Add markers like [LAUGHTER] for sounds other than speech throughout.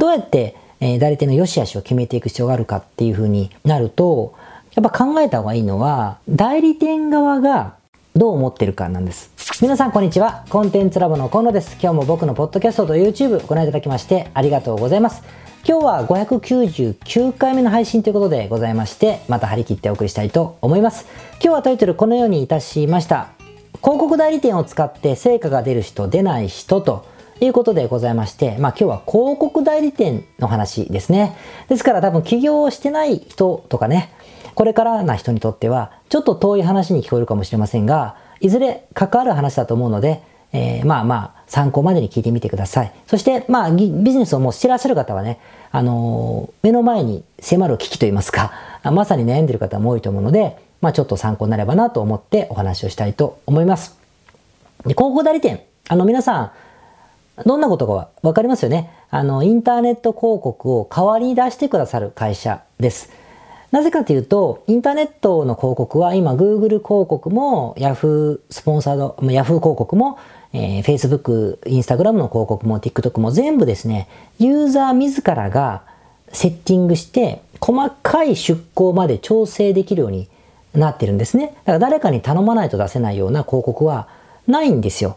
どうやって、え代理店の良し悪しを決めていく必要があるかっていうふうになると、やっぱ考えた方がいいのは、代理店側がどう思ってるかなんです。皆さんこんにちは。コンテンツラボの河野です。今日も僕のポッドキャストと YouTube ご覧いただきましてありがとうございます。今日は599回目の配信ということでございまして、また張り切ってお送りしたいと思います。今日はタイトルこのようにいたしました。広告代理店を使って成果が出る人、出ない人ということでございまして、まあ今日は広告代理店の話ですね。ですから多分起業をしてない人とかね、これからな人にとってはちょっと遠い話に聞こえるかもしれませんが、いずれ関わる話だと思うので、えー、まあまあ参考までに聞いてみてください。そしてまあビジネスをもうしてらっしゃる方はね、あのー、目の前に迫る危機といいますか、まさに悩んでる方も多いと思うので、まあちょっと参考になればなと思ってお話をしたいと思います。で、広告代理店。あの皆さん、どんなことかわかりますよね。あの、インターネット広告を代わりに出してくださる会社です。なぜかというと、インターネットの広告は今 Google 広告も Yahoo スポンサード、Yahoo 広告も、えー、Facebook、Instagram の広告も TikTok も全部ですね、ユーザー自らがセッティングして細かい出稿まで調整できるようになってるんですね。だから誰かに頼まないと出せないような広告はないんですよ。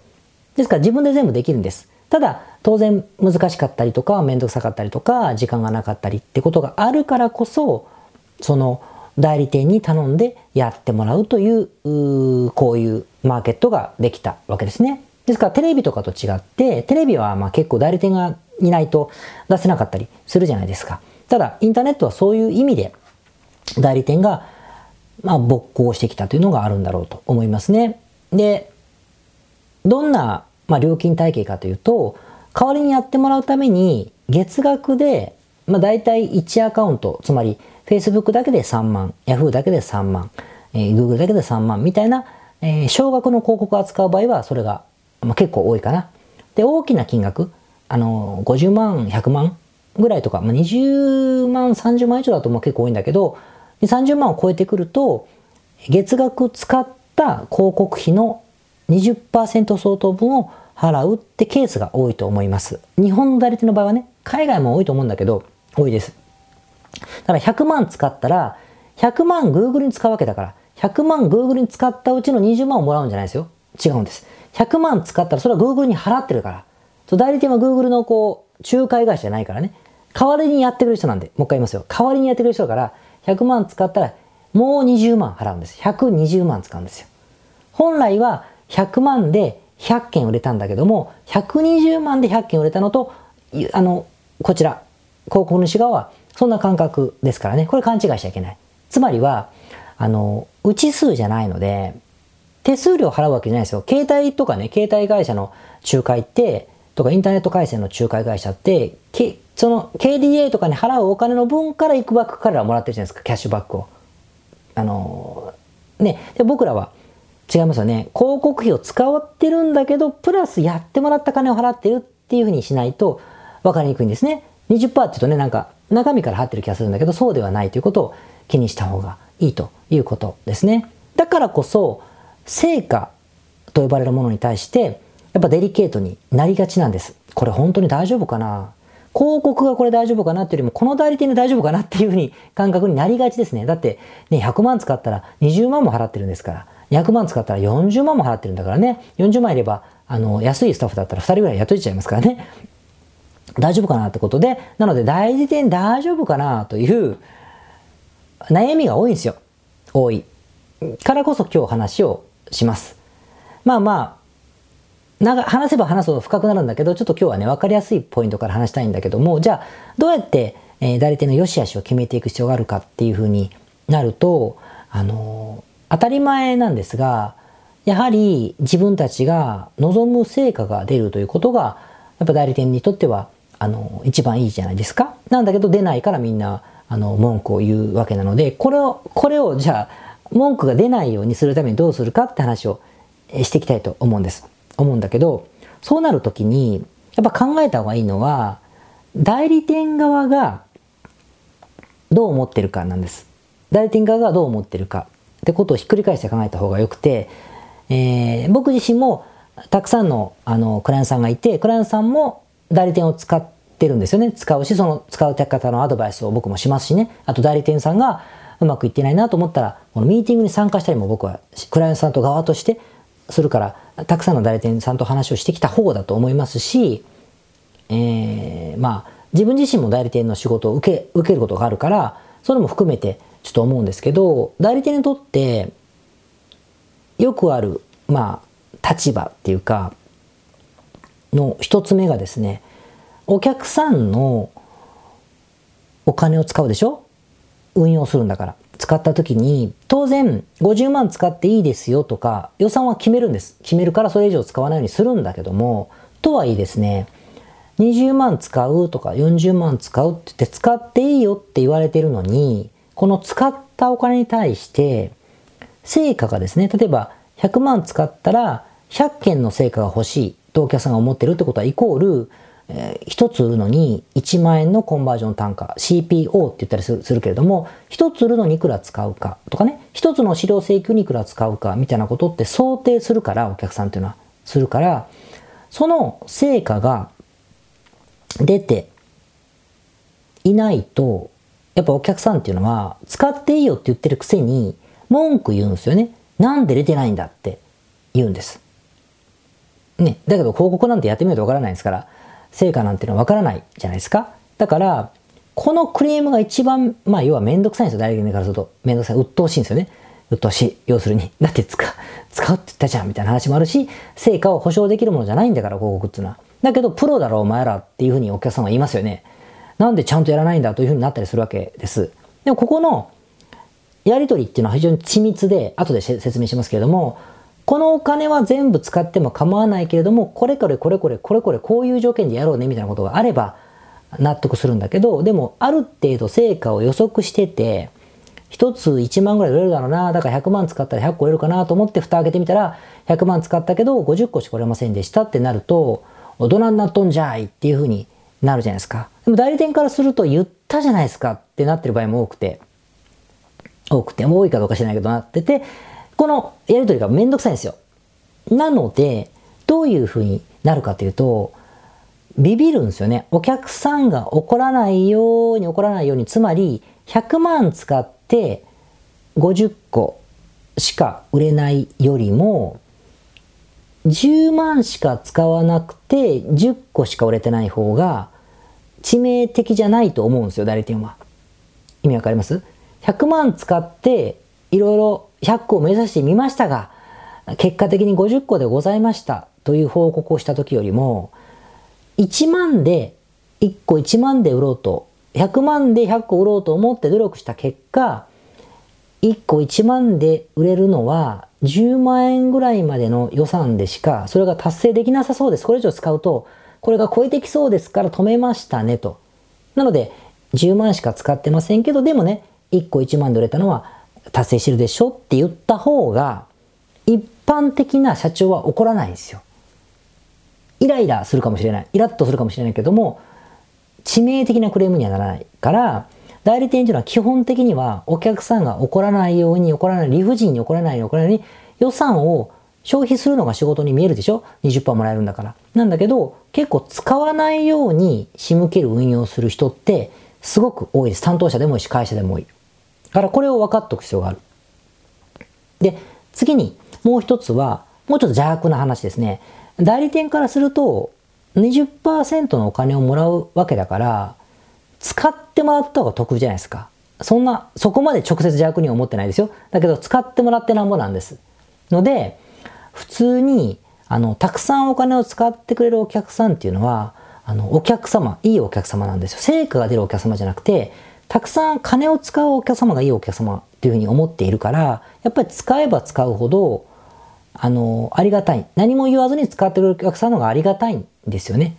ですから自分で全部できるんです。ただ、当然難しかったりとか、めんどくさかったりとか、時間がなかったりってことがあるからこそ、その代理店に頼んでやってもらうという、うこういうマーケットができたわけですね。ですからテレビとかと違って、テレビはまあ結構代理店がいないと出せなかったりするじゃないですか。ただ、インターネットはそういう意味で代理店がまあ勃興してきたというのがあるんだろうと思いますね。で、どんな、まあ、料金体系かというと、代わりにやってもらうために月額で、まあ、大体1アカウント、つまり Facebook だけで3万、Yahoo だけで3万、えー、Google だけで3万みたいな、えー、少額の広告を扱う場合はそれが、まあ、結構多いかな。で、大きな金額、あのー、50万、100万ぐらいとか、まあ、20万、30万以上だともう結構多いんだけど、30万を超えてくると、月額使った広告費の20%相当分を払うってケースが多いと思います。日本の代理店の場合はね、海外も多いと思うんだけど、多いです。だから100万使ったら、100万 Google に使うわけだから、100万 Google に使ったうちの20万をもらうんじゃないですよ。違うんです。100万使ったらそれは Google に払ってるから。そう代理店は Google のこう、仲介会社じゃないからね。代わりにやってくる人なんで、もう一回言いますよ。代わりにやってくる人だから、100万使ったらもう20万払うんです。120万使うんですよ。本来は100万で100件売れたんだけども、120万で100件売れたのと、あの、こちら、広告主側はそんな感覚ですからね。これ勘違いしちゃいけない。つまりは、あの、うち数じゃないので、手数料払うわけじゃないですよ。携帯とかね、携帯会社の仲介って、とかインターネット回線の仲介会社って、けその KDA とかに払うお金の分からいくばく彼らはもらってるじゃないですか、キャッシュバックを。あのね、で僕らは違いますよね。広告費を使ってるんだけど、プラスやってもらった金を払ってるっていうふうにしないと分かりにくいんですね。20%って言うとね、なんか中身から払ってる気がするんだけど、そうではないということを気にした方がいいということですね。だからこそ、成果と呼ばれるものに対して、やっぱデリケートになりがちなんです。これ本当に大丈夫かな？広告がこれ大丈夫かなっていうよりも、この代理店で大丈夫かなっていうふうに感覚になりがちですね。だって、ね、100万使ったら20万も払ってるんですから、200万使ったら40万も払ってるんだからね、40万いれば、あの、安いスタッフだったら2人ぐらい雇いちゃいますからね。大丈夫かなってことで、なので代理店大丈夫かなという悩みが多いんですよ。多い。からこそ今日話をします。まあまあ、な話せば話すほど深くなるんだけど、ちょっと今日はね、わかりやすいポイントから話したいんだけども、じゃあ、どうやって、えー、代理店の良し悪しを決めていく必要があるかっていうふうになると、あのー、当たり前なんですが、やはり自分たちが望む成果が出るということが、やっぱ代理店にとってはあの、一番いいじゃないですか。なんだけど出ないからみんな、あの、文句を言うわけなので、これを、これをじゃあ、文句が出ないようにするためにどうするかって話をしていきたいと思うんです。思うんだけど、そうなるときに、やっぱ考えた方がいいのは、代理店側がどう思ってるかなんです。代理店側がどう思ってるかってことをひっくり返して考えた方がよくて、えー、僕自身もたくさんのあのクライアントさんがいて、クライアントさんも代理店を使ってるんですよね。使うし、その使う方のアドバイスを僕もしますしね。あと代理店さんがうまくいってないなと思ったら、このミーティングに参加したりも僕はクライアントさんと側としてするから、たくさんの代理店さんと話をしてきた方だと思いますし、えー、まあ、自分自身も代理店の仕事を受け、受けることがあるから、それも含めてちょっと思うんですけど、代理店にとって、よくある、まあ、立場っていうか、の一つ目がですね、お客さんのお金を使うでしょ？運用するんだから。使った時に、当然50万使っていいですよとか、予算は決めるんです。決めるからそれ以上使わないようにするんだけども、とはいいですね、20万使うとか40万使うって言って使っていいよって言われてるのに、この使ったお金に対して、成果がですね、例えば100万使ったら100件の成果が欲しいとお客さんが思ってるってことはイコール、えー、1つ売るのに1万円のコンバージョン単価、CPO って言ったりするけれども、1つ売るのにいくら使うかとかね、1つの資料請求にいくら使うかみたいなことって想定するから、お客さんっていうのはするから、その成果が出ていないと、やっぱお客さんっていうのは、使っていいよって言ってるくせに、文句言うんですよね。なんで出てないんだって言うんです。ね。だけど広告なんてやってみるとわからないですから、成果なんていうのはわからないじゃないですか。だから、このクレームが一番、まあ要はめんどくさいんですよ。代理店からすると。めんどくさい。鬱陶しいんですよね。鬱陶しい。要するに。[LAUGHS] だって使う、使うって言ったじゃんみたいな話もあるし、成果を保証できるものじゃないんだから、広告っていうのは。だけど、プロだろ、お前らっていうふうにお客さんは言いますよね。なんでちゃんとやらないんだというふうになったりするわけです。でも、ここのやりとりっていうのは非常に緻密で、後で説明しますけれども、このお金は全部使っても構わないけれども、これこれこれこれこれこれこういう条件でやろうねみたいなことがあれば納得するんだけど、でもある程度成果を予測してて、一つ1万ぐらい売れるだろうな、だから100万使ったら100個売れるかなと思って蓋開けてみたら、100万使ったけど50個しか売れませんでしたってなると、大人になっとんじゃいっていうふうになるじゃないですか。でも代理店からすると言ったじゃないですかってなってる場合も多くて、多くて、多いかどうか知らないけどなってて、このやりとりがめんどくさいんですよ。なので、どういうふうになるかというと、ビビるんですよね。お客さんが怒らないように怒らないように、つまり100万使って50個しか売れないよりも、10万しか使わなくて10個しか売れてない方が致命的じゃないと思うんですよ、代理店は。意味わかります ?100 万使っていろいろ100個を目指してみましたが、結果的に50個でございましたという報告をした時よりも、1万で、1個1万で売ろうと、100万で100個売ろうと思って努力した結果、1個1万で売れるのは10万円ぐらいまでの予算でしか、それが達成できなさそうです。これ以上使うと、これが超えてきそうですから止めましたねと。なので、10万しか使ってませんけど、でもね、1個1万で売れたのは達成してるでしょって言った方が、一般的な社長は怒らないんですよ。イライラするかもしれない。イラッとするかもしれないけども、致命的なクレームにはならないから、代理店というのは基本的にはお客さんが怒らないように、怒らない、理不尽に怒らないように、怒らないように予算を消費するのが仕事に見えるでしょ ?20% もらえるんだから。なんだけど、結構使わないように仕向ける運用する人ってすごく多いです。担当者でもいいし、会社でもいい。だからこれを分かっておく必要がある。で、次にもう一つは、もうちょっと邪悪な話ですね。代理店からすると、20%のお金をもらうわけだから、使ってもらった方が得じゃないですか。そんな、そこまで直接邪悪には思ってないですよ。だけど、使ってもらってなんぼなんです。ので、普通に、あの、たくさんお金を使ってくれるお客さんっていうのは、あの、お客様、いいお客様なんですよ。成果が出るお客様じゃなくて、たくさん金を使うお客様がいいお客様っていうふうに思っているから、やっぱり使えば使うほど、あの、ありがたい。何も言わずに使ってくれるお客さんの方がありがたいんですよね。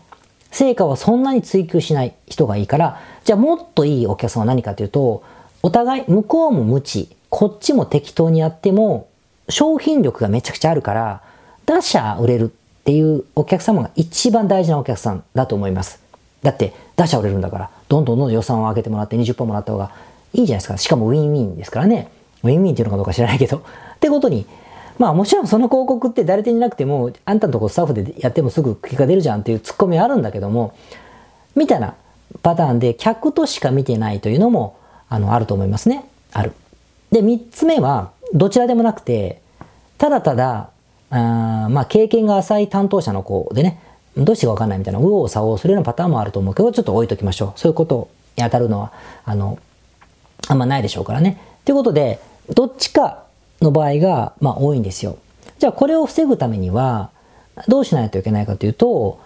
成果はそんなに追求しない人がいいから、じゃあもっといいお客さんは何かというと、お互い、向こうも無知、こっちも適当にやっても、商品力がめちゃくちゃあるから、打者売れるっていうお客様が一番大事なお客さんだと思います。だって、打者売れるんだから、どんどんどんどん予算を上げてもらって20%もらった方がいいじゃないですか。しかもウィンウィンですからね。ウィンウィンっていうのかどうか知らないけど。ってことに、まあもちろんその広告って誰手になくても、あんたのとこスタッフでやってもすぐ結果出るじゃんっていうツッコミあるんだけども、みたいなパターンで客としか見てないというのもあのあると思いますね。ある。で、3つ目はどちらでもなくて、ただただ、あまあ経験が浅い担当者の子でね、どうしてかわかんないみたいな、右往左往するようなパターンもあると思うけど、ちょっと置いときましょう。そういうことに当たるのは、あの、あんまないでしょうからね。ということで、どっちかの場合が、まあ多いんですよ。じゃあこれを防ぐためには、どうしないといけないかというと、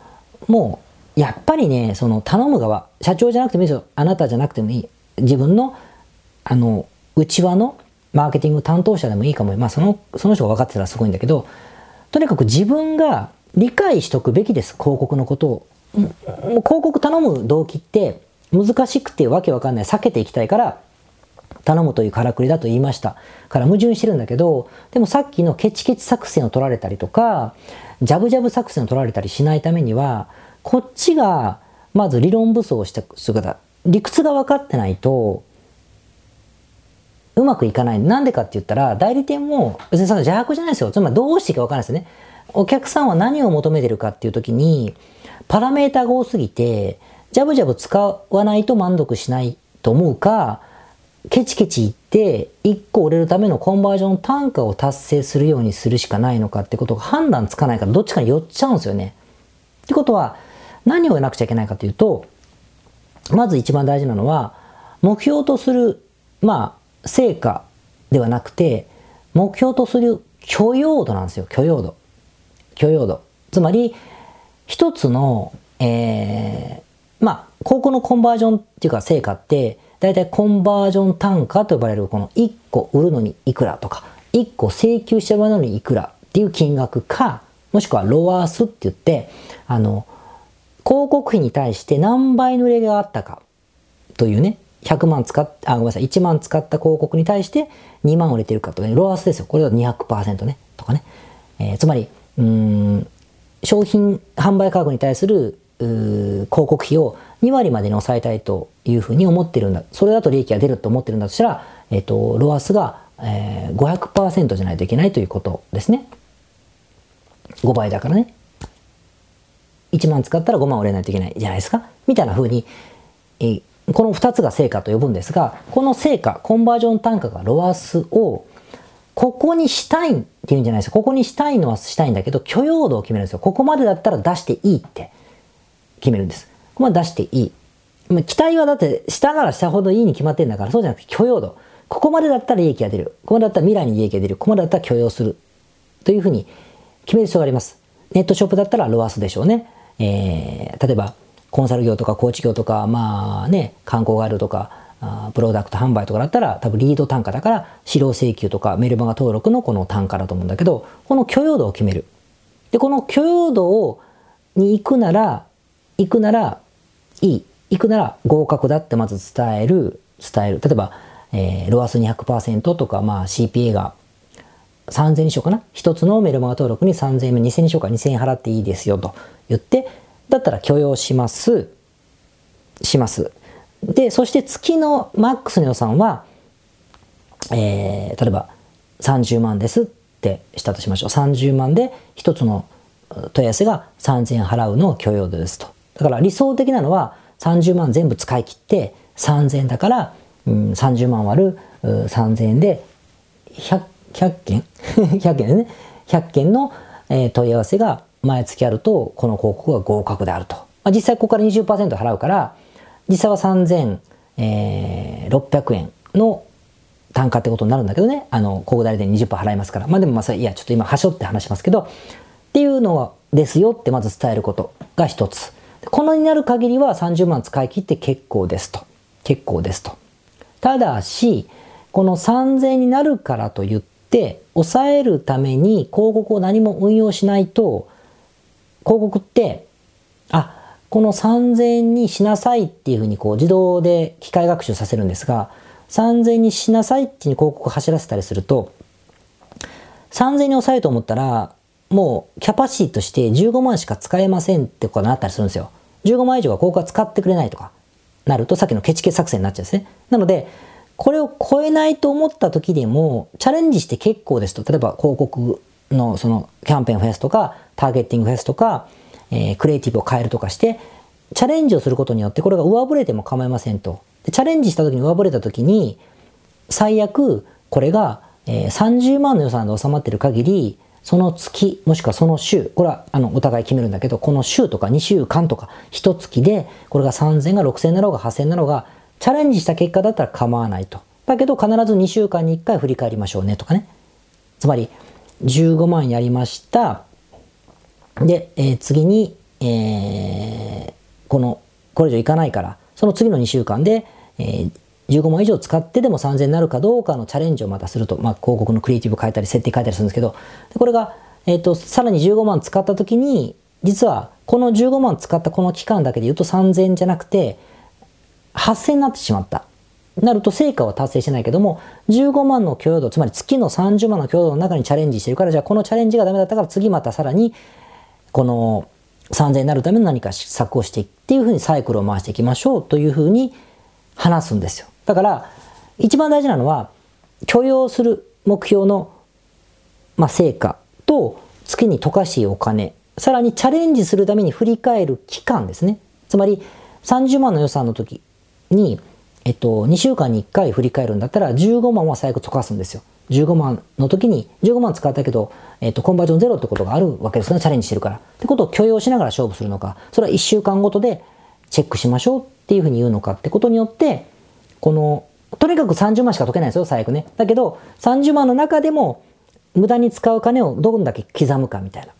もう、やっぱりね、その頼む側、社長じゃなくてもいいですよ。あなたじゃなくてもいい。自分の、あの、内輪のマーケティング担当者でもいいかも。まあその、その人が分かってたらすごいんだけど、とにかく自分が理解しとくべきです、広告のことを。広告頼む動機って難しくてわけわかんない。避けていきたいから頼むというからくりだと言いました。から矛盾してるんだけど、でもさっきのケチケチ作戦を取られたりとか、ジャブジャブ作戦を取られたりしないためには、こっちがまず理論武装をして姿、理屈が分かってないと、うまくいかない。なんでかって言ったら、代理店も別にその邪悪じゃないですよ。つまりどうしていいか分かんないですよね。お客さんは何を求めてるかっていう時に、パラメータが多すぎて、ジャブジャブ使わないと満足しないと思うか、ケチケチ言って、1個売れるためのコンバージョン単価を達成するようにするしかないのかってことが判断つかないから、どっちかに寄っちゃうんですよね。ってことは、何を得なくちゃいけないかというと、まず一番大事なのは、目標とする、まあ、成果ではなくて、目標とする許容度なんですよ、許容度。許容度。つまり、一つの、えー、まあ、高校のコンバージョンっていうか成果って、だいたいコンバージョン単価と呼ばれるこの1個売るのにいくらとか、1個請求してもらうのにいくらっていう金額か、もしくはロワースって言って、あの、広告費に対して何倍の売れがあったかというね、100万使っ、あ、ごめんなさい、1万使った広告に対して2万売れてるかとかね、ロワースですよ。これは200%ね、とかね。えー、つまり、うん、商品販売価格に対する広告費を2割までに抑えたいというふうに思ってるんだ。それだと利益が出ると思ってるんだとしたら、えっ、ー、と、ロアスが、えー、500%じゃないといけないということですね。5倍だからね。1万使ったら5万売れないといけないじゃないですか。みたいなふうに、えー、この2つが成果と呼ぶんですが、この成果、コンバージョン単価がロアスをここにしたいっていうんじゃないです。ここにしたいのはしたいんだけど、許容度を決めるんですよ。ここまでだったら出していいって決めるんです。ここまで出していい。期待はだって、下なら下ほどいいに決まってんだから、そうじゃなくて許容度。ここまでだったら利益が出る。ここまでだったら未来に利益が出る。ここまでだったら許容する。というふうに決める必要があります。ネットショップだったらロアスでしょうね。えー、例えば、コンサル業とかコーチ業とか、まあね、観光ガイドとか、プロダクト販売とかだったら多分リード単価だから資料請求とかメルマガ登録のこの単価だと思うんだけどこの許容度を決める。でこの許容度をに行くなら行くならいい。行くなら合格だってまず伝える。伝える。例えば、えー、ロアス200%とかまあ CPA が3000にしようかな？一つのメルマガ登録に3000円2000にしようか2000円払っていいですよと言ってだったら許容しますしますで、そして月のマックスの予算は、えー、例えば30万ですってしたとしましょう。30万で一つの問い合わせが3000円払うのを許容度ですと。だから理想的なのは30万全部使い切って3000円だから、うん、30万割る3000円で 100, 100件？[LAUGHS] 100件でね。100件の、えー、問い合わせが毎月あると、この広告が合格であると。まあ、実際ここから20%払うから、実際は3600円の単価ってことになるんだけどね、あの、広告代理店20%払いますから。まあでもまあ、いや、ちょっと今、はしょって話しますけど、っていうのは、ですよってまず伝えることが一つ。このになる限りは30万使い切って結構ですと。結構ですと。ただし、この3000になるからと言って、抑えるために広告を何も運用しないと、告って、あ、この3000にしなさいっていうふうにこう自動で機械学習させるんですが、3000にしなさいっていう広告を走らせたりすると、3000に抑えると思ったら、もうキャパシティとして15万しか使えませんってことになったりするんですよ。15万以上は広告は使ってくれないとか、なるとさっきのケチケチ作戦になっちゃうんですね。なので、これを超えないと思った時でも、チャレンジして結構ですと、例えば広告のそのキャンペーン増やすとか、ターゲッティング増やすとか、えー、クリエイティブを変えるとかして、チャレンジをすることによってこれが上振れても構いませんと。チャレンジした時に上振れた時に、最悪これが、えー、30万の予算で収まってる限り、その月、もしくはその週、これはあのお互い決めるんだけど、この週とか2週間とか、1月で、これが3000が6000なろうが8000なろうが、チャレンジした結果だったら構わないと。だけど必ず2週間に1回振り返りましょうねとかね。つまり、15万やりました。で、えー、次に、えー、この、これ以上いかないから、その次の2週間で、えー、15万以上使ってでも3000になるかどうかのチャレンジをまたすると、まあ、広告のクリエイティブ変えたり設定変えたりするんですけど、これが、えっ、ー、と、さらに15万使った時に、実はこの15万使ったこの期間だけで言うと3000じゃなくて、8000になってしまった。なると成果は達成してないけども、15万の許容度、つまり月の30万の許容度の中にチャレンジしてるから、じゃあこのチャレンジがダメだったから次またさらに、この3000になるための何か施策をしていくっていうふうにサイクルを回していきましょうというふうに話すんですよ。だから、一番大事なのは、許容する目標の、まあ、成果と、月に溶かしいお金、さらにチャレンジするために振り返る期間ですね。つまり、30万の予算の時に、えっと、2週間に1回振り返るんだったら、15万は最悪溶かすんですよ。15万の時に、15万使ったけど、えっと、コンバージョンゼロってことがあるわけですね。チャレンジしてるから。ってことを許容しながら勝負するのか、それは1週間ごとでチェックしましょうっていうふうに言うのかってことによって、この、とにかく30万しか解けないですよ、最悪ね。だけど、30万の中でも、無駄に使う金をどんだけ刻むかみたいな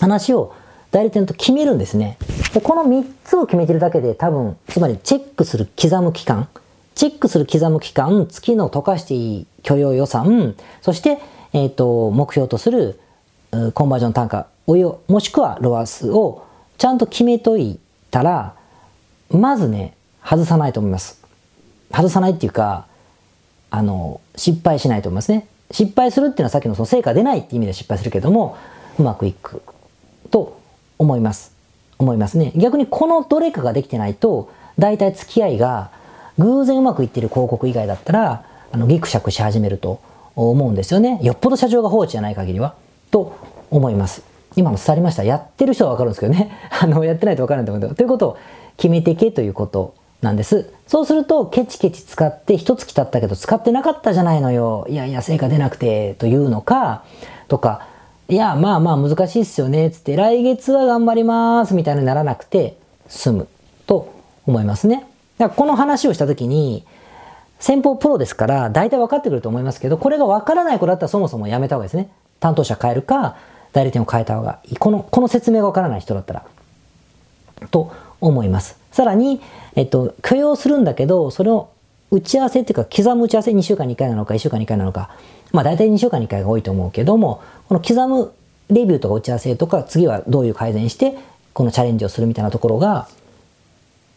話を代理店と決めるんですね。でこの3つを決めてるだけで多分、つまりチェックする刻む期間、チェックする刻む期間、月の溶かしていい許容予算、そして、えっ、ー、と、目標とするコンバージョン単価、およ、もしくはロアスをちゃんと決めといたら、まずね、外さないと思います。外さないっていうか、あの、失敗しないと思いますね。失敗するっていうのはさっきのその成果出ないって意味で失敗するけども、うまくいくと思います。思いますね。逆にこのどれかができてないと、大体付き合いが偶然うまくいってる広告以外だったら、あの、ギクシャクし始めると思うんですよね。よっぽど社長が放置じゃない限りは。と思います。今も伝わりました。やってる人はわかるんですけどね。[LAUGHS] あの、やってないとわからないと思うけど。ということを決めていけということなんです。そうすると、ケチケチ使って一月経ったけど使ってなかったじゃないのよ。いやいや、成果出なくて、というのか、とか、いや、まあまあ難しいっすよね、つって、来月は頑張ります、みたいにならなくて済むと思いますね。だからこの話をしたときに、先方プロですから、大体分かってくると思いますけど、これが分からない子だったらそもそもやめた方がいいですね。担当者変えるか、代理店を変えた方がいい。この、この説明が分からない人だったら。と思います。さらに、えっと、許容するんだけど、それを打ち合わせっていうか、刻む打ち合わせ2週間に1回なのか、1週間に1回なのか、まあ大体2週間に1回が多いと思うけども、この刻むレビューとか打ち合わせとか、次はどういう改善して、このチャレンジをするみたいなところが、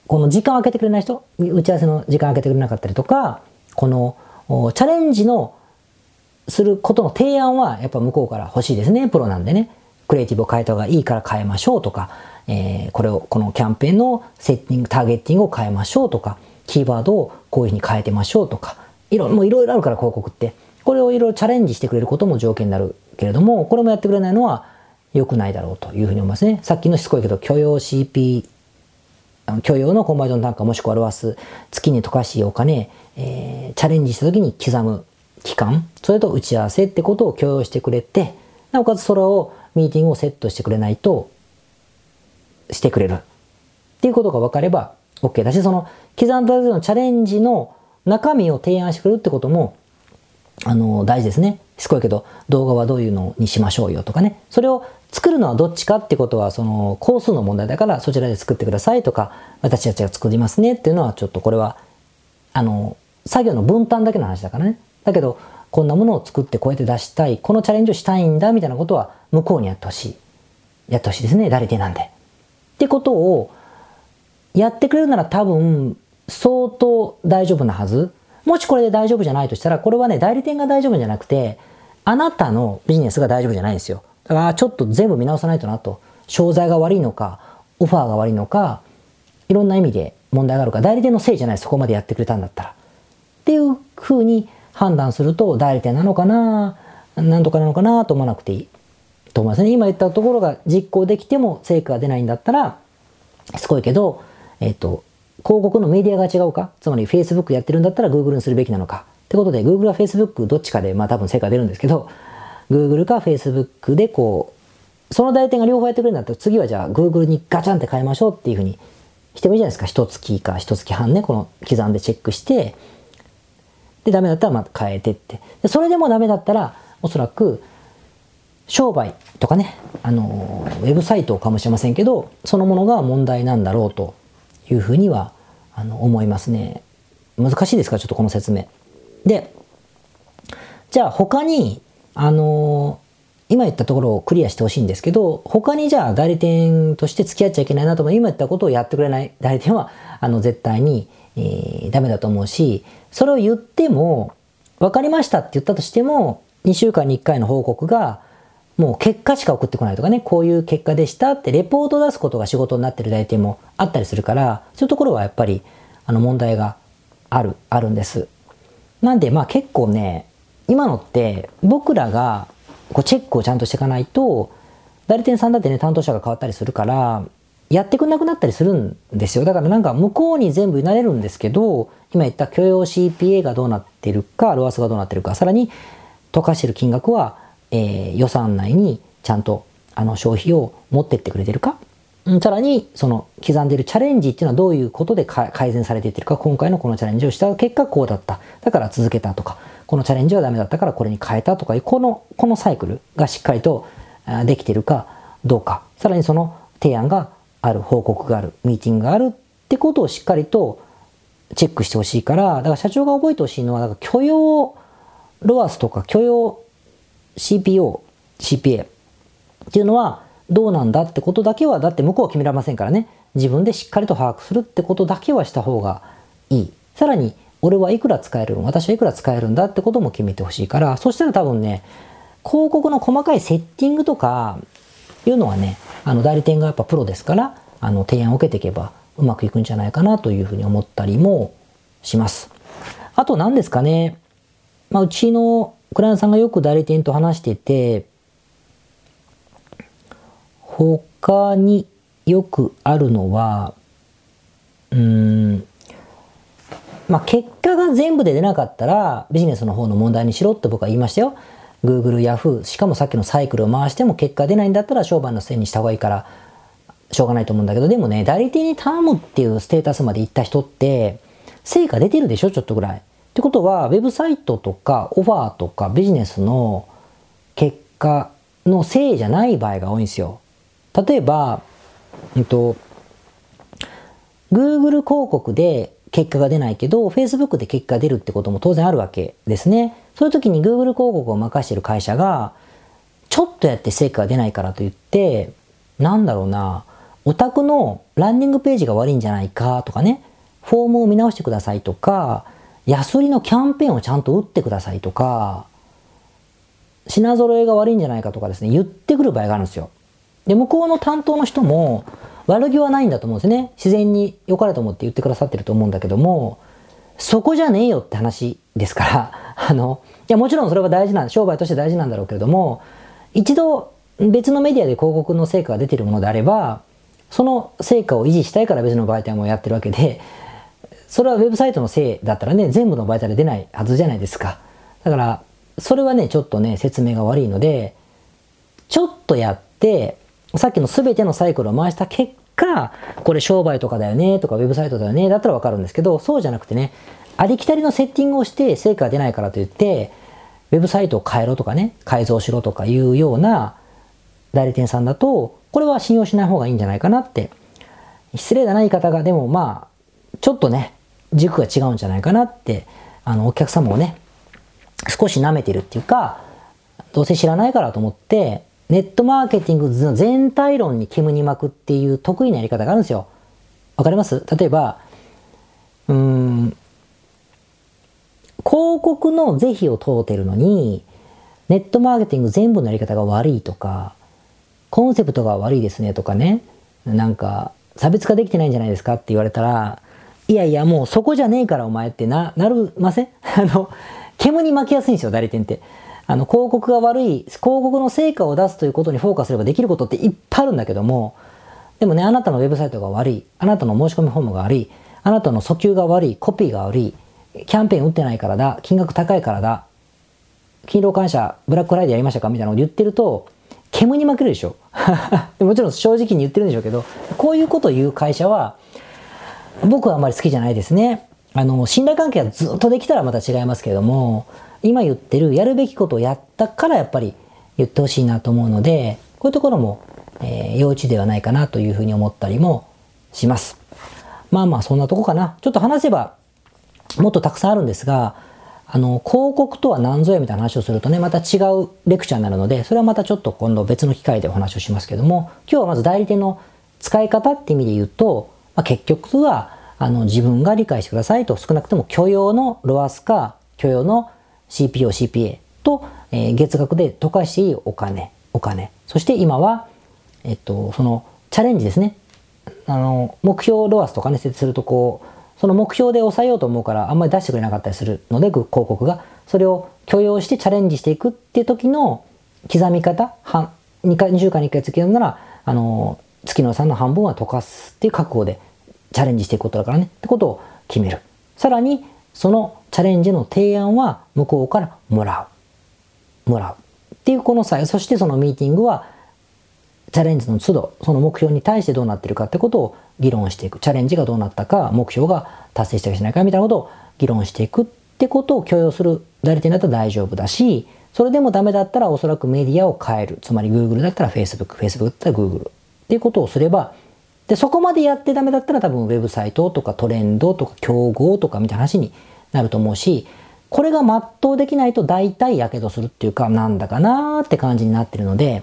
この時間を空けてくれない人、打ち合わせの時間を空けてくれなかったりとか、このチャレンジのすることの提案はやっぱ向こうから欲しいですね。プロなんでね。クリエイティブを変えた方がいいから変えましょうとか、えー、これを、このキャンペーンのセッティング、ターゲッティングを変えましょうとか、キーワードをこういうふうに変えてましょうとか、いろ、もういろいろあるから広告って。これをいろいろチャレンジしてくれることも条件になるけれども、これもやってくれないのは良くないだろうというふうに思いますね。さっきのしつこいけど、許容 CP、許容のコンバージョン単価もしくはロアス、月に溶かしお金、えー、チャレンジした時に刻む期間、それと打ち合わせってことを許容してくれて、なおかつそれをミーティングをセットしてくれないと、してくれる。っていうことが分かれば OK だし、その刻んだ時のチャレンジの中身を提案してくれるってことも、あの、大事ですね。しつこいけど、動画はどういうのにしましょうよとかね。それを作るのはどっちかってことは、その、工数の問題だから、そちらで作ってくださいとか、私たちが作りますねっていうのは、ちょっとこれは、あの、作業の分担だけの話だからね。だけど、こんなものを作ってこうやって出したい、このチャレンジをしたいんだみたいなことは向こうにやってほしい。やってほしいですね、代理店なんで。ってことをやってくれるなら多分相当大丈夫なはず。もしこれで大丈夫じゃないとしたら、これはね、代理店が大丈夫じゃなくて、あなたのビジネスが大丈夫じゃないんですよ。だからちょっと全部見直さないとなと。商材が悪いのか、オファーが悪いのか、いろんな意味で問題があるか、代理店のせいじゃない、そこまでやってくれたんだったら。っていうふうに判断すると代理店なのかななんとかなのかなと思わなくていいと思いますね。今言ったところが実行できても成果が出ないんだったら、すごいけど、えっ、と、広告のメディアが違うか？つまり Facebook やってるんだったら Google にするべきなのか？ってことで Google は Facebook どっちかでまあ多分成果出るんですけど Google か Facebook でこうその代理店が両方やってくれるんだったら次はじゃあ Google にガチャンって変えましょうっていうふうにしてもいいじゃないですか。一月か一月半ねこの刻んでチェックしてでダメだったらまた変えてって。でそれでもダメだったらおそらく商売とかねあのウェブサイトかもしれませんけどそのものが問題なんだろうというふうにはあの思いますね。難しいですか？ちょっとこの説明。で、じゃあ他に、あの今言ったところをクリアしてほしいんですけど、他にじゃあ代理店として付き合っちゃいけないなと思う今言ったことをやってくれない代理店は、あの絶対に、えー、ダメだと思うし、それを言っても、分かりましたって言ったとしても、2週間に1回の報告が、もう結果しか送ってこないとかね、こういう結果でしたってレポート出すことが仕事になってる代理店もあったりするから、そういうところはやっぱり、あの問題がある、あるんです。なんでまあ結構ね、今のって僕らがこうチェックをちゃんとしていかないと、代理店さんだってね、担当者が変わったりするから、やってくんなくなったりするんですよ。だからなんか向こうに全部委ねるんですけど、今言った許容 CPA がどうなってるか、ロアスがどうなってるか、さらに溶かしてる金額はえー、予算内にちゃんとあの消費を持ってってくれてるか、うん、さらにその刻んでるチャレンジっていうのはどういうことで改善されていってるか今回のこのチャレンジをした結果こうだった。だから続けたとかこのチャレンジはダメだったからこれに変えたとかいうこのこのサイクルがしっかりとできてるかどうか。さらにその提案がある報告があるミーティングがあるってことをしっかりとチェックしてほしいからだから社長が覚えてほしいのはだから許容ロアスとか許容 CPO、CPA っていうのはどうなんだってことだけは、だって向こうは決められませんからね。自分でしっかりと把握するってことだけはした方がいい。さらに、俺はいくら使える私はいくら使えるんだってことも決めてほしいから、そしたら多分ね、広告の細かいセッティングとかいうのはね、あの代理店がやっぱプロですから、あの提案を受けていけばうまくいくんじゃないかなというふうに思ったりもします。あと何ですかね、まあ、うちのクライアントさんがよく代理店と話してて、他によくあるのは、うん、まあ、結果が全部で出なかったらビジネスの方の問題にしろって僕は言いましたよ。Google、Yahoo、しかもさっきのサイクルを回しても結果出ないんだったら商売のせいにした方がいいからしょうがないと思うんだけど、でもね、代理店に頼むっていうステータスまで行った人って、成果出てるでしょちょっとぐらい。ってことは、ウェブサイトとかオファーとかビジネスの結果のせいじゃない場合が多いんですよ。例えば、えっと、Google 広告で結果が出ないけど、Facebook で結果が出るってことも当然あるわけですね。そういう時に Google 広告を任している会社が、ちょっとやって成果が出ないからといって、なんだろうな、お宅のランニングページが悪いんじゃないかとかね、フォームを見直してくださいとか、安売りのキャンペーンをちゃんと打ってくださいとか、品揃えが悪いんじゃないかとかですね、言ってくる場合があるんですよ。で、向こうの担当の人も悪気はないんだと思うんですね。自然に良かれと思って言ってくださってると思うんだけども、そこじゃねえよって話ですから、[LAUGHS] あの、いやもちろんそれは大事な、商売として大事なんだろうけれども、一度別のメディアで広告の成果が出てるものであれば、その成果を維持したいから別の媒体もやってるわけで、それはウェブサイトのせいだったらね、全部の媒体で出ないはずじゃないですか。だから、それはね、ちょっとね、説明が悪いので、ちょっとやって、さっきの全てのサイクルを回した結果、これ商売とかだよね、とかウェブサイトだよね、だったらわかるんですけど、そうじゃなくてね、ありきたりのセッティングをして成果が出ないからといって、ウェブサイトを変えろとかね、改造しろとかいうような代理店さんだと、これは信用しない方がいいんじゃないかなって。失礼だな言い方が、でもまあ、ちょっとね、軸が違うんじゃないかなって、あの、お客様をね、少し舐めてるっていうか、どうせ知らないからと思って、ネットマーケティングの全体論に煙に巻くっていう得意なやり方があるんですよ。わかります？例えば、うん、広告の是非を問うてるのに、ネットマーケティング全部のやり方が悪いとか、コンセプトが悪いですねとかね、なんか、差別化できてないんじゃないですかって言われたら、いやいや、もうそこじゃねえからお前ってな、なるません？[LAUGHS] あの、煙に巻きやすいんですよ、代理店って。あの、広告が悪い、広告の成果を出すということにフォーカスすればできることっていっぱいあるんだけども、でもね、あなたのウェブサイトが悪い。あなたの申し込みフォームが悪い。あなたの訴求が悪い。コピーが悪い。キャンペーン打ってないからだ。金額高いからだ。勤労感謝、ブラックフライデーやりましたか？みたいなこと言ってると、煙に負けるでしょ [LAUGHS] もちろん正直に言ってるんでしょうけど、こういうことを言う会社は、僕はあまり好きじゃないですね。あの、信頼関係がずっとできたらまた違いますけれども、今言ってるやるべきことをやったからやっぱり言ってほしいなと思うので、こういうところも、えー、幼稚ではないかなというふうに思ったりもします。まあまあそんなとこかな。ちょっと話せばもっとたくさんあるんですが、あの、広告とは何ぞやみたいな話をするとね、また違うレクチャーになるので、それはまたちょっと今度別の機会でお話をしますけども、今日はまず代理店の使い方って意味で言うと、まあ、結局は、あの、自分が理解してくださいと、少なくとも許容のロアスか、許容の CPO、CPA と、えー、月額で溶かしていいお金、お金。そして今は、えっと、その、チャレンジですね。あの、目標ロアスとかね、設定するとこう、その目標で抑えようと思うからあんまり出してくれなかったりするので、広告が。それを許容してチャレンジしていくっていう時の刻み方、半2回、2週間に1回月るなら、あの、月の3の半分は溶かすっていう覚悟でチャレンジしていくことだからね、ってことを決める。さらに、そのチャレンジの提案は向こうからもらう。もらう。っていうこの際、そしてそのミーティングはチャレンジの都度、その目標に対してどうなってるかってことを議論していく。チャレンジがどうなったか、目標が達成したかしないかみたいなことを議論していくってことを許容する代理店だったら大丈夫だし、それでもダメだったらおそらくメディアを変える。つまり Google だったら Facebook、Facebook だったら Google っていうことをすれば、で、そこまでやってダメだったら多分ウェブサイトとかトレンドとか競合とかみたいな話になると思うし、これが全うできないと大体火傷するっていうか、なんだかなーって感じになってるので、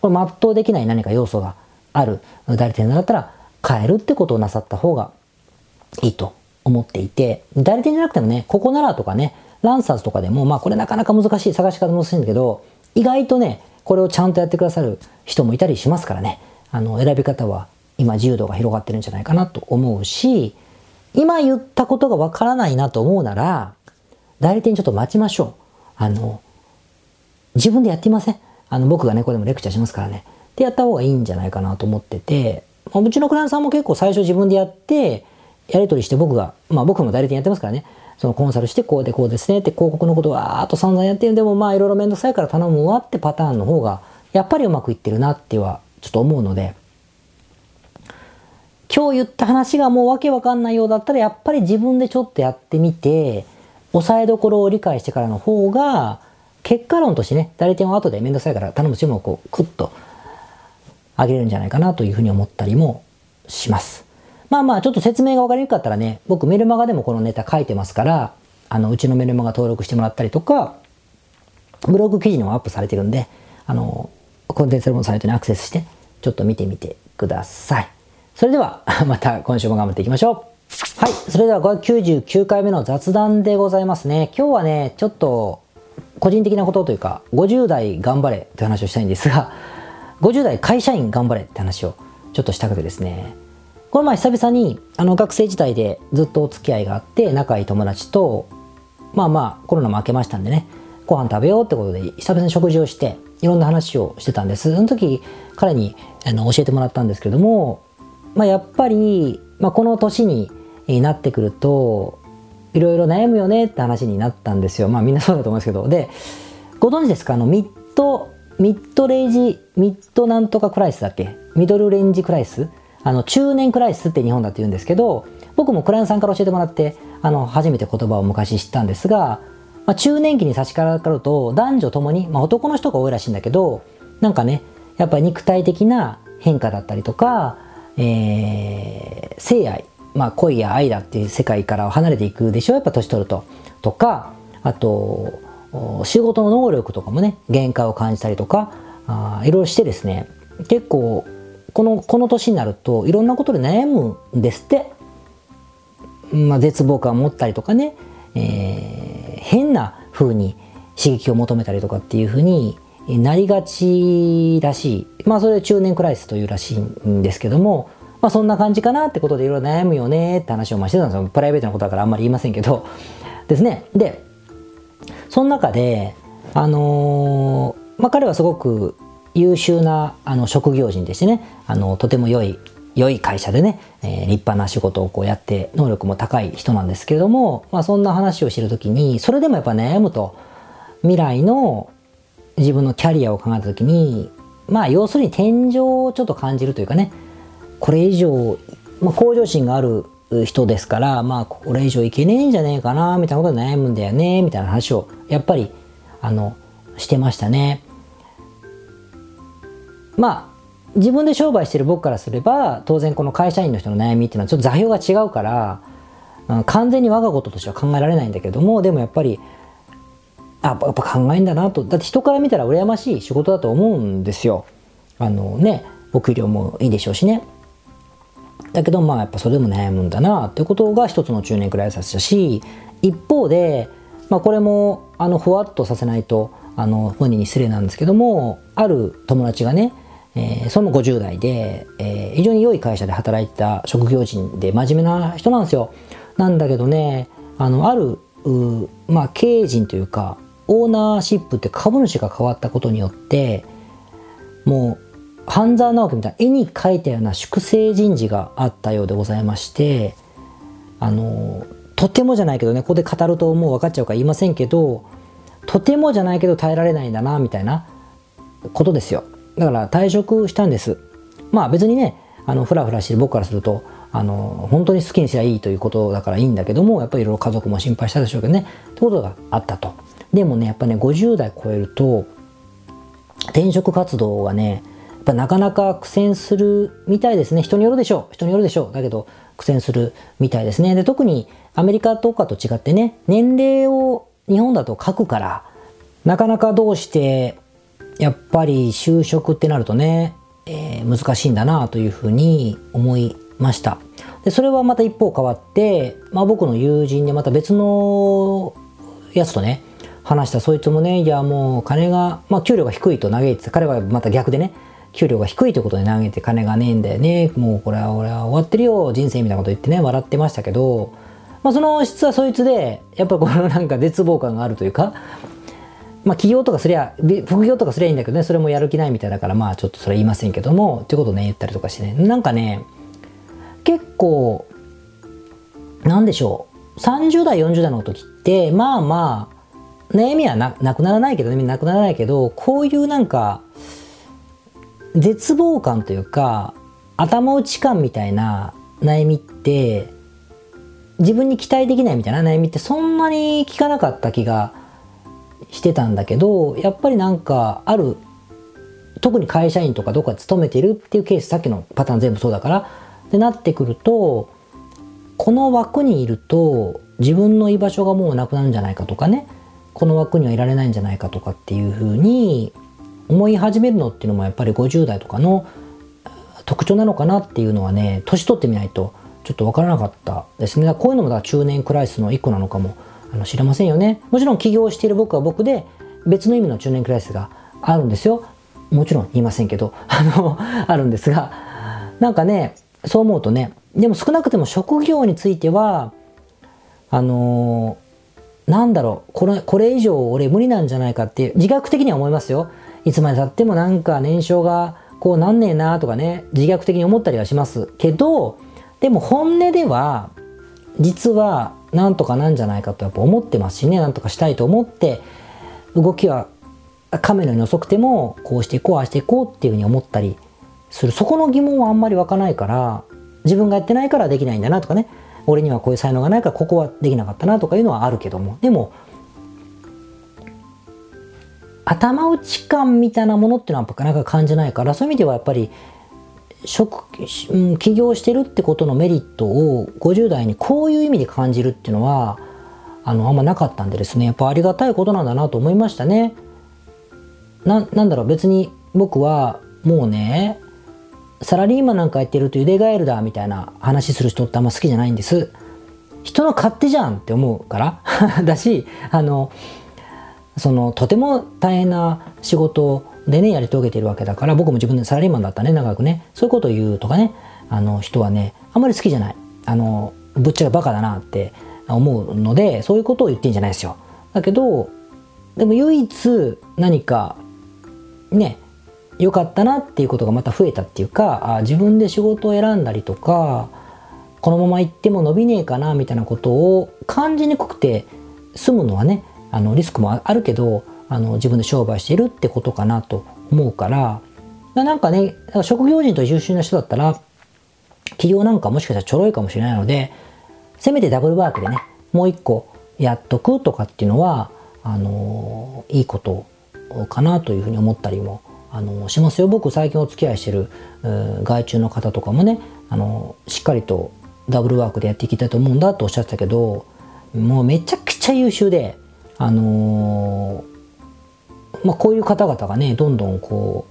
これ全うできない何か要素がある。代理店だったら変えるってことをなさった方がいいと思っていて、代理店じゃなくてもね、ここならとかね、ランサーズとかでも、まあこれなかなか難しい、探し方難しいんだけど、意外とね、これをちゃんとやってくださる人もいたりしますからね、あの、選び方は今自由度が広がってるんじゃないかなと思うし、今言ったことがわからないなと思うなら、代理店ちょっと待ちましょう。あの、自分でやってみませんあの、僕がね、これでもレクチャーしますからね。ってやった方がいいんじゃないかなと思ってて、まあ、うちのクライアントさんも結構最初自分でやって、やり取りして僕が、まあ僕も代理店やってますからね、そのコンサルしてこうでこうですねって広告のことはあと散々やってるんでもまあいろいろめんどくさいから頼むわってパターンの方がやっぱりうまくいってるなってはちょっと思うので、今日言った話がもうわけわかんないようだったらやっぱり自分でちょっとやってみて、押さえどころを理解してからの方が、結果論としてね、代理店は後でめんどくさいから頼む注文をこう、クッと上げれるんじゃないかなというふうに思ったりもします。まあまあ、ちょっと説明がわかりにくかったらね、僕メルマガでもこのネタ書いてますから、あの、うちのメルマガ登録してもらったりとか、ブログ記事にもアップされてるんで、あの、コンテンツレモンサイトにアクセスして、ちょっと見てみてください。それでは、[LAUGHS] また今週も頑張っていきましょう。はい。それでは599回目の雑談でございますね。今日はね、ちょっと個人的なことというか、50代頑張れって話をしたいんですが、50代会社員頑張れって話をちょっとしたくてですね、この前久々にあの学生時代でずっとお付き合いがあって仲いい友達と、まあまあコロナも明けましたんでね、ご飯食べようってことで久々に食事をしていろんな話をしてたんです。その時彼にあの教えてもらったんですけれども、まあやっぱり、まあ、この年になってくるといろいろ悩むよねって話になったんですよ。まあみんなそうだと思うんですけど。で、ご存知ですか？あのミッド、ミッドレイジ、ミッドなんとかクライシスだっけ？ミドルエイジクライシス？あの、中年クライシスって日本だって言うんですけど、僕もクライアントさんから教えてもらって、あの、初めて言葉を昔知ったんですが、まあ、中年期に差し掛かると男女ともに、まあ、男の人が多いらしいんだけど、なんかね、やっぱり肉体的な変化だったりとか、えー、性愛まあ、恋や愛だっていう世界から離れていくでしょやっぱ年取ると。とかあと仕事の能力とかもね限界を感じたりとかあいろいろしてですね結構このこの年になるといろんなことで悩むんですって。まあ、絶望感を持ったりとかね、えー、変な風に刺激を求めたりとかっていう風になりがちらしい。まあそれ中年クライスというらしいんですけども、まあそんな感じかなってことでいろいろ悩むよねって話をましてたんですよ。プライベートなことだからあんまり言いませんけど。[LAUGHS] ですね。で、その中で、あのー、まあ彼はすごく優秀なあの職業人でしてねあのとても良い良い会社でね、えー、立派な仕事をこうやって能力も高い人なんですけれども、まあ、そんな話をしてる時にそれでもやっぱ悩むと未来の自分のキャリアを考えた時にまあ要するに天井をちょっと感じるというかねこれ以上、まあ、向上心がある人ですからまあこれ以上いけねえんじゃねえかなみたいなことで悩むんだよねみたいな話をやっぱりあのしてましたね。まあ自分で商売してる僕からすれば当然この会社員の人の悩みっていうのはちょっと座標が違うから、うん、完全に我がこととしては考えられないんだけどもでもやっぱりあやっぱ考えんだなと。だって人から見たら羨ましい仕事だと思うんですよ。あのねお給料もいいでしょうしね。だけどまあやっぱそれでも悩むんだなっていうことが一つの中年くらいさせたし一方で、まあ、これもあのふわっとさせないとあの本人に失礼なんですけどもある友達がねえー、その50代で、えー、非常に良い会社で働いてた職業人で真面目な人なんですよ。なんだけどね、あの、ある、まあ、経営陣というか、オーナーシップって株主が変わったことによって、もう、半沢直樹みたいな絵に描いたような粛清人事があったようでございまして、あの、とてもじゃないけどね、ここで語るともう分かっちゃうか言いませんけど、とてもじゃないけど耐えられないんだな、みたいなことですよ。だから退職したんです。まあ別にね、あの、ふらふらしてる僕からすると、あの、本当に好きにすりゃいいということだからいいんだけども、やっぱりいろいろ家族も心配したでしょうけどね、ってことがあったと。でもね、やっぱね、50代超えると、転職活動がね、やっぱなかなか苦戦するみたいですね。人によるでしょう。人によるでしょう。だけど、苦戦するみたいですね。で、特にアメリカとかと違ってね、年齢を日本だと書くから、なかなかどうしてやっぱり就職ってなるとね、えー、難しいんだなというふうに思いました。でそれはまた一方変わって、まあ、僕の友人でまた別のやつとね話したそいつもねいやもう金が、まあ、給料が低いと嘆いてた彼はまた逆でね給料が低いということで嘆いて金がねえんだよね。もうこれは俺は終わってるよ人生みたいなこと言ってね笑ってましたけど、まあ、その質はそいつでやっぱこのなんか絶望感があるというかまあ、起業とかすりゃ、副業とかすりゃいいんだけどね、それもやる気ないみたいだから、まあ、ちょっとそれは言いませんけども、ってことね、言ったりとかしてね、なんかね、結構、なんでしょう、30代、40代の時って、まあまあ、悩みはなくならないけどね、なくならないけど、こういうなんか、絶望感というか、頭打ち感みたいな悩みって、自分に期待できないみたいな悩みってそんなに聞かなかった気がしてたんだけどやっぱりなんかある特に会社員とかどこか勤めてるっていうケースさっきのパターン全部そうだからってなってくるとこの枠にいると自分の居場所がもうなくなるんじゃないかとかね。この枠にはいられないんじゃないかとかっていうふうに思い始めるのっていうのもやっぱり50代とかの特徴なのかなっていうのはね年取ってみないとちょっと分からなかったですね。こういうのもだ中年クライスの一個なのかもあの知れませんよね。もちろん起業している僕は僕で別の意味の中年クライスがあるんですよ。もちろん言いませんけど [LAUGHS] あのあるんですが。なんかねそう思うとねでも少なくても職業についてはあのー、なんだろうこれこれ以上俺無理なんじゃないかっていう自覚的には思いますよ。いつまでたってもなんか年少がこうなんねえなとかね自虐的に思ったりはします。けどでも本音では実はなんとかなんじゃないかとやっぱ思ってますしねなんとかしたいと思って動きは亀のように遅くてもこうしていこうああしていこうっていうふうに思ったりする。そこの疑問はあんまり湧かないから自分がやってないからできないんだなとかね俺にはこういう才能がないからここはできなかったなとかいうのはあるけども。でも頭打ち感みたいなものっていうのはなかなか感じないからそういう意味ではやっぱり職、起業してるってことのメリットを50代にこういう意味で感じるっていうのは、あの、あんまなかったんでですね、やっぱありがたいことなんだなと思いましたね。な、なんだろう、別に僕はもうね、サラリーマンなんかやってるとゆでガエルだみたいな話する人ってあんま好きじゃないんです。人の勝手じゃんって思うから。[LAUGHS] だし、あの、そのとても大変な仕事でねやり遂げてるわけだから僕も自分でサラリーマンだったね長くね。そういうことを言うとかねあの人はねあんまり好きじゃない。あのぶっちゃけバカだなって思うのでそういうことを言ってんじゃないですよ。だけどでも唯一何かね良かったなっていうことがまた増えたっていうかあ自分で仕事を選んだりとかこのまま行っても伸びねえかなみたいなことを感じにくくて済むのはねあのリスクもあるけどあの自分で商売してるってことかなと思うから。なんかね職業人と優秀な人だったら企業なんかもしかしたらちょろいかもしれないのでせめてダブルワークでねもう一個やっとくとかっていうのはあのいいことかなというふうに思ったりもあのしますよ。僕最近お付き合いしてる外注の方とかもねあのしっかりとダブルワークでやっていきたいと思うんだとおっしゃってたけどもうめちゃくちゃ優秀であのー、まあ、こういう方々がねどんどんこ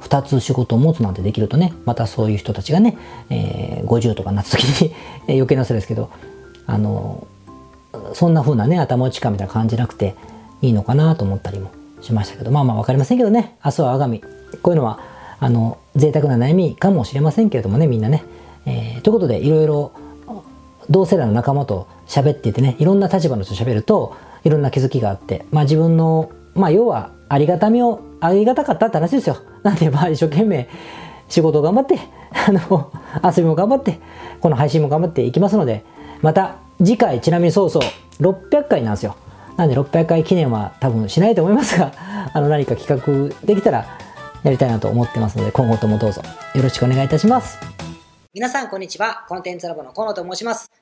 う2つ仕事を持つなんてできるとねまたそういう人たちがね、えー、50とかなった時に [LAUGHS] 余計なそれですけどあのー、そんな風なね頭打ち感みたいな感じなくていいのかなと思ったりもしましたけどまあまあ分かりませんけどね。明日は我が身こういうのはあの贅沢な悩みかもしれませんけれどもねみんなね、えー、ということでいろいろ同世代の仲間と喋っていてねいろんな立場の人と喋るといろんな気づきがあってまあ自分のまあ要はありがたみをありがたかったって話ですよ。なんでまあ一生懸命仕事を頑張って [LAUGHS] あの遊びも頑張ってこの配信も頑張っていきますのでまた次回ちなみにそうそう600回なんですよ。なんで600回記念は多分しないと思いますが、[LAUGHS] あの何か企画できたらやりたいなと思ってますので、今後ともどうぞよろしくお願いいたします。皆さんこんにちは。コンテンツラボの河野と申します。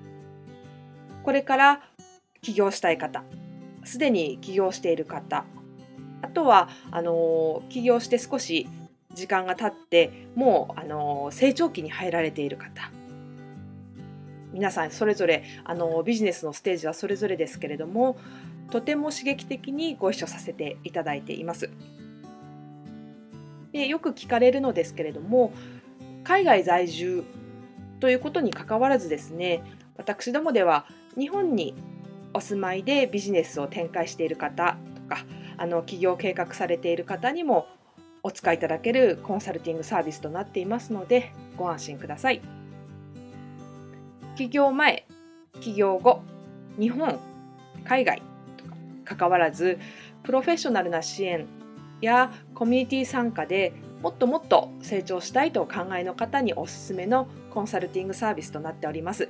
これから起業したい方、すでに起業している方、あとはあの起業して少し時間が経ってもうあの成長期に入られている方皆さんそれぞれあのビジネスのステージはそれぞれですけれどもとても刺激的にご一緒させていただいています。でよく聞かれるのですけれども海外在住ということにかかわらずですね私どもでは日本にお住まいでビジネスを展開している方とかあの起業計画されている方にもお使いいただけるコンサルティングサービスとなっていますのでご安心ください。起業前、起業後、日本、海外とか関わらずプロフェッショナルな支援やコミュニティ参加でもっともっと成長したいとお考えの方におすすめのコンサルティングサービスとなっております。